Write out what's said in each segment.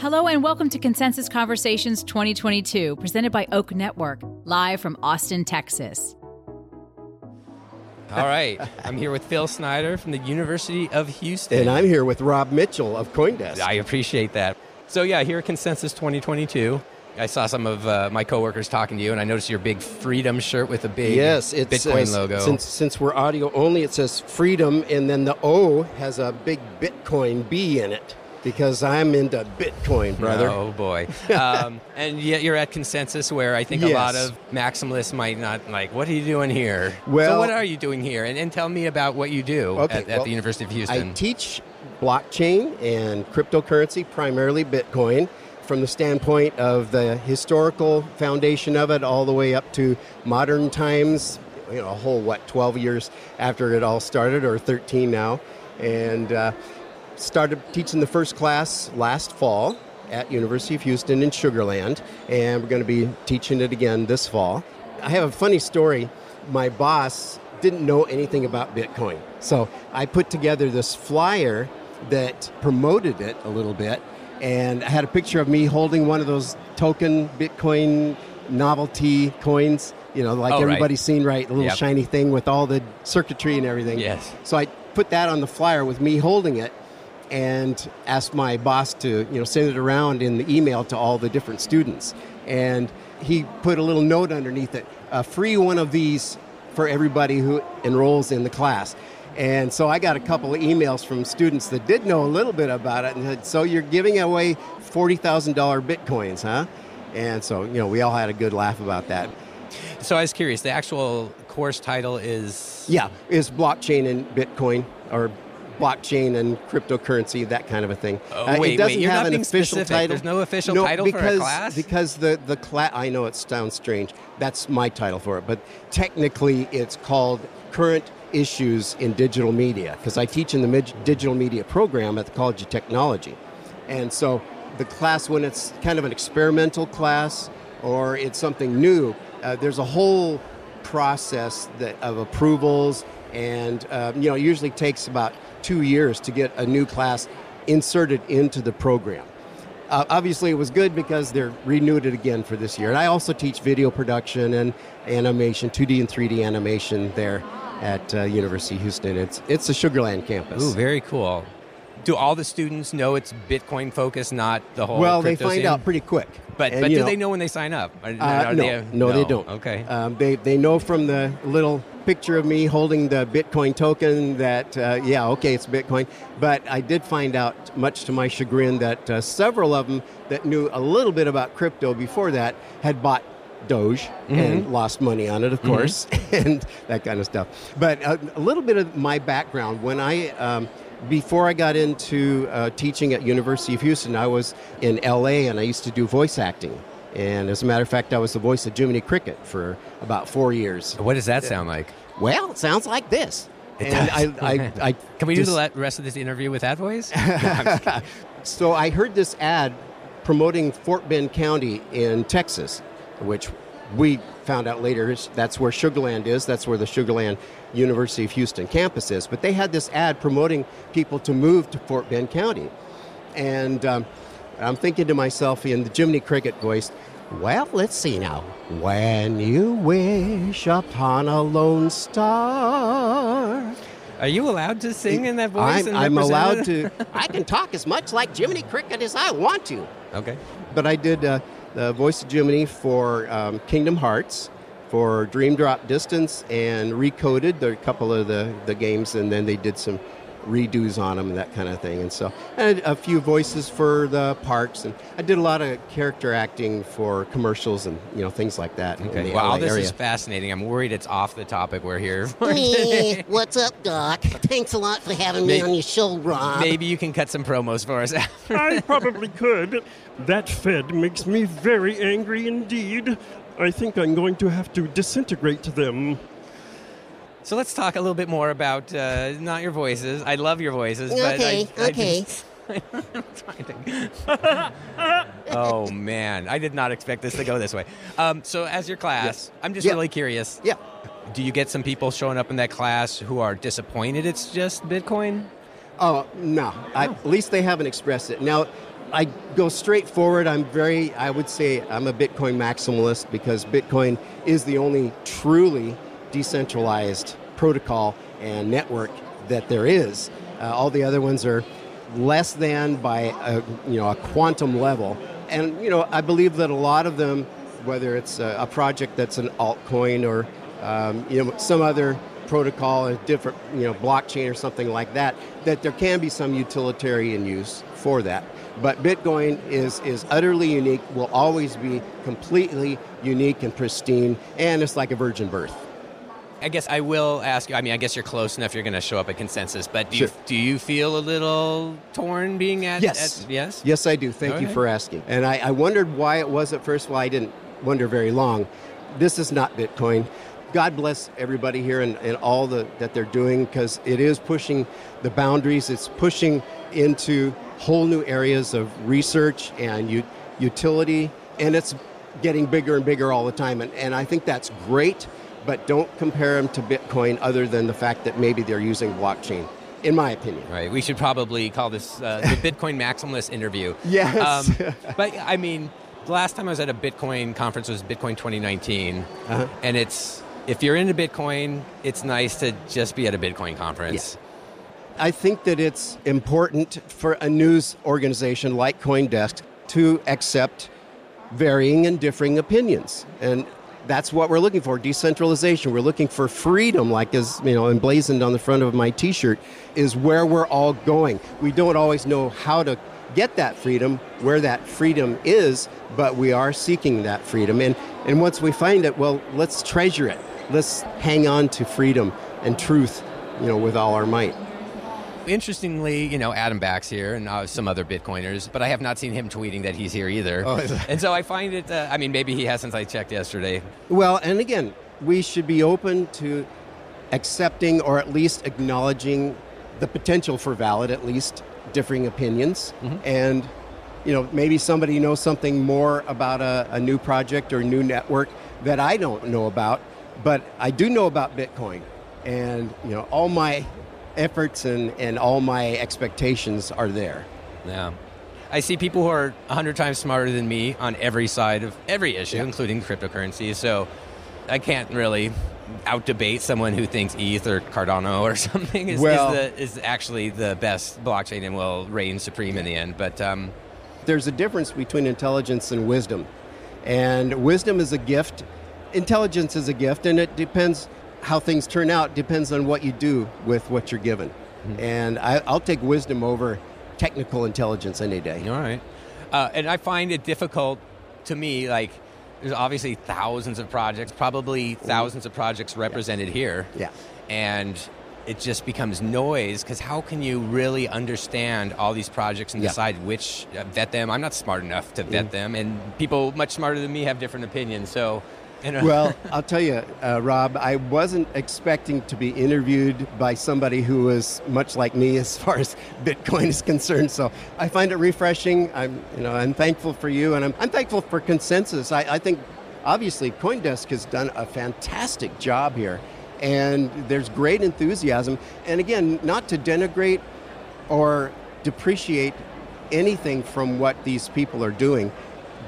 Hello and welcome to Consensus Conversations 2022, presented by Oak Network, live from Austin, Texas. All right. I'm here with Phil Snyder from the University of Houston. And I'm here with Rob Mitchell of Coindesk. I appreciate that. So, yeah, here at Consensus 2022, I saw some of uh, my coworkers talking to you, and I noticed your big Freedom shirt with a big yes, it Bitcoin says, logo. Since, since we're audio only, it says Freedom, and then the O has a big Bitcoin B in it because I'm into Bitcoin, brother. Oh boy! um, and yet you're at Consensus, where I think a lot of maximalists might not like. What are you doing here? so Well- what are you doing here? And, and tell me about what you do Okay, at, at well, the University of Houston. I teach blockchain and cryptocurrency, primarily Bitcoin, from the standpoint of the historical foundation of it all the way up to modern times, you know, a whole, what, 12 years after it all started, or 13 now. And uh, started teaching the first class last fall at University of Houston in Sugarland, and we're going to be teaching it again this fall. I have a funny story. My boss didn't know anything about Bitcoin, so I put together this flyer that promoted it a little bit, and I had a picture of me holding one of those token Bitcoin novelty coins. You know, like Oh, right. everybody's seen, right? The little Yep. shiny thing with all the circuitry and everything. Yes. So I put that on the flyer with me holding it and asked my boss to you know send it around in the email to all the different students and he put a little note underneath it a free one of these for everybody who enrolls in the class and so i got a couple of emails from students that did know a little bit about it and said so you're giving away $40000 bitcoins huh and so you know we all had a good laugh about that so I was curious. The actual course title is yeah is blockchain and bitcoin or blockchain and cryptocurrency that kind of a thing Oh, Uh, wait, it doesn't wait, you're have not an being official specific. title There's no official no, title for a because, class? because the the class i know it sounds strange that's my title for it but technically it's called current issues in digital media because i teach in the mid- digital media program at the college of technology. And so the class when it's kind of an experimental class or it's something new uh, there's a whole process that, of approvals and um, you know it usually takes about two years to get a new class inserted into the program. Uh, obviously it was good because they're renewed it again for this year. And i also teach video production and animation 2d and 3d animation there at uh, university of houston it's, it's the sugarland campus Ooh, very cool. Do all the students know it's Bitcoin focused, not the whole? well they find scene? out pretty quick But And, but do know, they know when they sign up? Are- Uh, no, they- no, they don't. Okay. Um, they, they know from the little picture of me holding the Bitcoin token that, uh, yeah, okay, it's Bitcoin. But I did find out, much to my chagrin, that uh, several of them that knew a little bit about crypto before that had bought Doge and lost money on it, of course, and that kind of stuff. But uh, a little bit of my background when I. Um, before I got into uh, teaching at University of Houston, I was in LA and I used to do voice acting. And as a matter of fact, I was the voice of Jiminy Cricket for about four years. what does that sound like? Well, it sounds like this. It and does. I, I, I Can we do just- the rest of this interview with that voice? So I heard this ad promoting Fort Bend County in Texas, which we found out later is that's where Sugarland is. That's where the Sugarland University of Houston campus is. But they had this ad promoting people to move to Fort Bend County. And um, I'm thinking to myself in the Jiminy Cricket voice, well, let's see now. When you wish upon a lone star. Are you allowed to sing in that voice? I'm, I'm allowed to. I can talk as much like Jiminy Cricket as I want to. Okay. But I did uh, the voice of Jiminy for um, Kingdom Hearts, for Dream Drop Distance, and recoded a couple of the, the games, and then they did some redos on them and that kind of thing. And so, and a few voices for the parks, and I did a lot of character acting for commercials and you know things like that. Okay. Wow, LA this area. is fascinating. I'm worried it's off the topic we're here. for Hey, today. what's up, Doc? Thanks a lot for having me on your show, Rob. Maybe you can cut some promos for us. I probably could. That Fed makes me very angry indeed. I think I'm going to have to disintegrate them. So let's talk a little bit more about uh, not your voices. I love your voices, but Okay, I, I okay. I'm trying oh man, I did not expect this to go this way. Um, so, as your class, Yes. I'm just Yeah. really curious. Yeah. Do you get some people showing up in that class who are disappointed it's just Bitcoin? Oh no! I, at least they haven't expressed it. Now, I go straight forward. I'm very, I would say, I'm a Bitcoin maximalist because Bitcoin is the only truly decentralized protocol and network that there is. Uh, all the other ones are less than by a, you know a quantum level, and you know I believe that a lot of them, whether it's a, a project that's an altcoin or um, you know some other protocol, a different you know blockchain or something like that, that there can be some utilitarian use for that. But Bitcoin is is utterly unique. Will always be completely unique and pristine, and it's like a virgin birth. I guess I will ask you. I mean, I guess you're close enough. You're going to show up at consensus, but do Sure. you do you feel a little torn being at? Yes. at- yes. Yes, I do. Thank you Okay. for asking. And I, I wondered why it was at first. Well, I didn't wonder very long. This is not Bitcoin. God bless everybody here and, and all the, that they're doing because it is pushing the boundaries. It's pushing into whole new areas of research and u- utility, and it's getting bigger and bigger all the time. And, and I think that's great, but don't compare them to Bitcoin other than the fact that maybe they're using blockchain, in my opinion. Right. We should probably call this uh, the Bitcoin Maximalist interview. Yes. Um, but I mean, the last time I was at a Bitcoin conference was Bitcoin 2019, Uh-huh. and it's if you're into Bitcoin, it's nice to just be at a Bitcoin conference. I think that it's important for a news organization like CoinDesk to accept varying and differing opinions. And that's what we're looking for decentralization. We're looking for freedom, like is you know emblazoned on the front of my t shirt, is where we're all going. We don't always know how to get that freedom, where that freedom is, but we are seeking that freedom. And, and once we find it, well, let's treasure it. Let's hang on to freedom and truth, you know, with all our might. Interestingly, you know, Adam Back's here and uh, some other Bitcoiners, but I have not seen him tweeting that he's here either. Oh, and so I find it, uh, I mean, maybe he has since I checked yesterday. Well, and again, we should be open to accepting or at least acknowledging the potential for valid, at least differing opinions. And, you know, maybe somebody knows something more about a, a new project or new network that I don't know about, but I do know about Bitcoin. And, you know, all my efforts and, and all my expectations are there. Yeah. I see people who are 100 times smarter than me on every side of every issue, Yeah. including cryptocurrency. So I can't really out debate someone who thinks ETH or Cardano or something is, Well- is, the, is actually the best blockchain and will reign supreme in the end. But um, there's a difference between intelligence and wisdom. And wisdom is a gift, intelligence is a gift, and it depends how things turn out, depends on what you do with what you're given. And I, I'll take wisdom over technical intelligence any day. all right. Uh, and I find it difficult to me, like, there's obviously thousands of projects, probably thousands of projects represented here. Yeah. and it just becomes noise because how can you really understand all these projects and Yeah. decide which uh, vet them i'm not smart enough to vet them and people much smarter than me have different opinions so Well, I'll tell you, uh, Rob, I wasn't expecting to be interviewed by somebody who was much like me as far as Bitcoin is concerned. So I find it refreshing. I'm, you know, I'm thankful for you, and I'm, I'm thankful for consensus. I, I think, obviously, CoinDesk has done a fantastic job here, and there's great enthusiasm. And again, not to denigrate or depreciate anything from what these people are doing.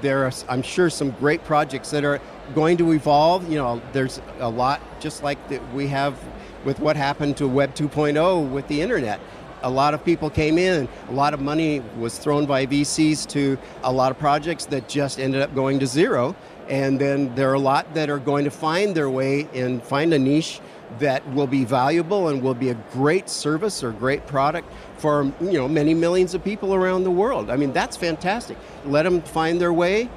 There are, I'm sure, some great projects that are going to evolve. You know, there's a lot, just like that we have with what happened to Web 2.0 with the internet. A lot of people came in, a lot of money was thrown by VCs to a lot of projects that just ended up going to zero. And then there are a lot that are going to find their way and find a niche that will be valuable and will be a great service or great product for you know many millions of people around the world. I mean that's fantastic. Let them find their way.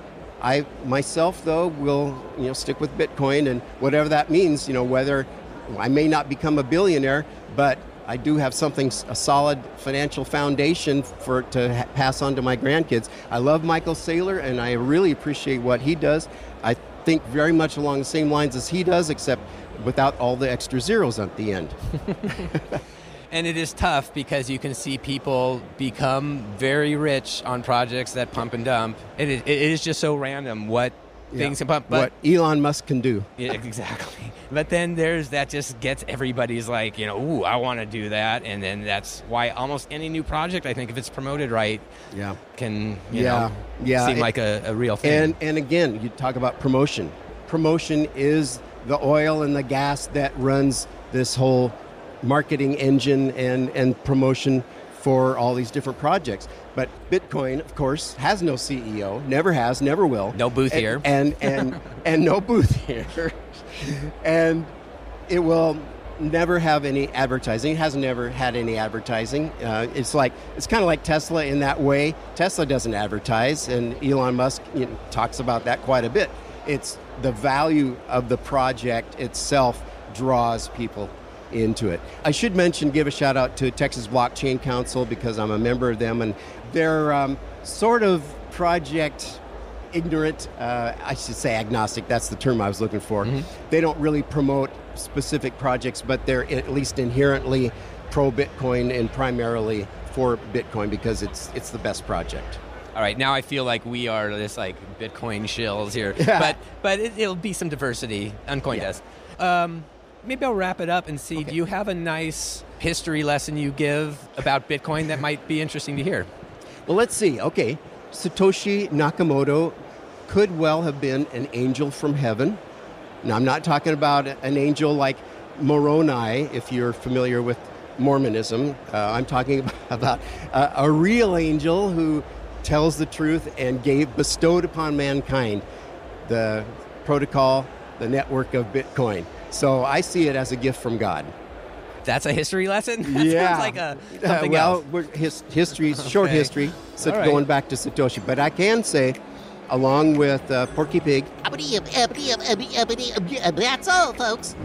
I myself though will you know stick with Bitcoin and whatever that means. You know whether I may not become a billionaire, but I do have something a solid financial foundation for to ha- pass on to my grandkids. I love Michael Saylor and I really appreciate what he does. I think very much along the same lines as he does, except without all the extra zeros at the end. and it is tough because you can see people become very rich on projects that pump and dump it is, it is just so random what things can pump but what Elon Musk can do. Yeah, exactly. But then there's that just gets everybody's like, you know, ooh, I want to do that. And then that's why almost any new project, I think, if it's promoted right, Yeah. can, you Yeah, know, yeah. seem It- like a, a real thing. And and again, you talk about promotion. Promotion is the oil and the gas that runs this whole marketing engine and and promotion for all these different projects. But Bitcoin, of course, has no CEO, never has, never will. No booth And- here. And and and no booth here. and it will never have any advertising. It has never had any advertising. Uh, it's like it's kind of like Tesla in that way. Tesla doesn't advertise, and Elon Musk you know, talks about that quite a bit. It's the value of the project itself draws people into it. I should mention, give a shout out to Texas Blockchain Council because I'm a member of them, and they're um, sort of project ignorant, uh, I should say agnostic, that's the term I was looking for. They don't really promote specific projects, but they're at least inherently pro Bitcoin and primarily for Bitcoin because it's, it's the best project. All right, now I feel like we are just like Bitcoin shills here, Yeah. but but it, it'll be some diversity on CoinDesk. Um, maybe I'll wrap it up and see. Do you have a nice history lesson you give about Bitcoin that might be interesting to hear? Well, let's see. Okay, Satoshi Nakamoto could well have been an angel from heaven. Now, I'm not talking about an angel like Moroni, if you're familiar with Mormonism. Uh, I'm talking about uh, a real angel who tells the truth and gave bestowed upon mankind the protocol, the network of Bitcoin. So I see it as a gift from God. That's a history lesson. That sounds like a Uh, well, else. we're his, history, short history, so All right. going back to Satoshi. But I can say, along with uh, Porky Pig. That's all, folks.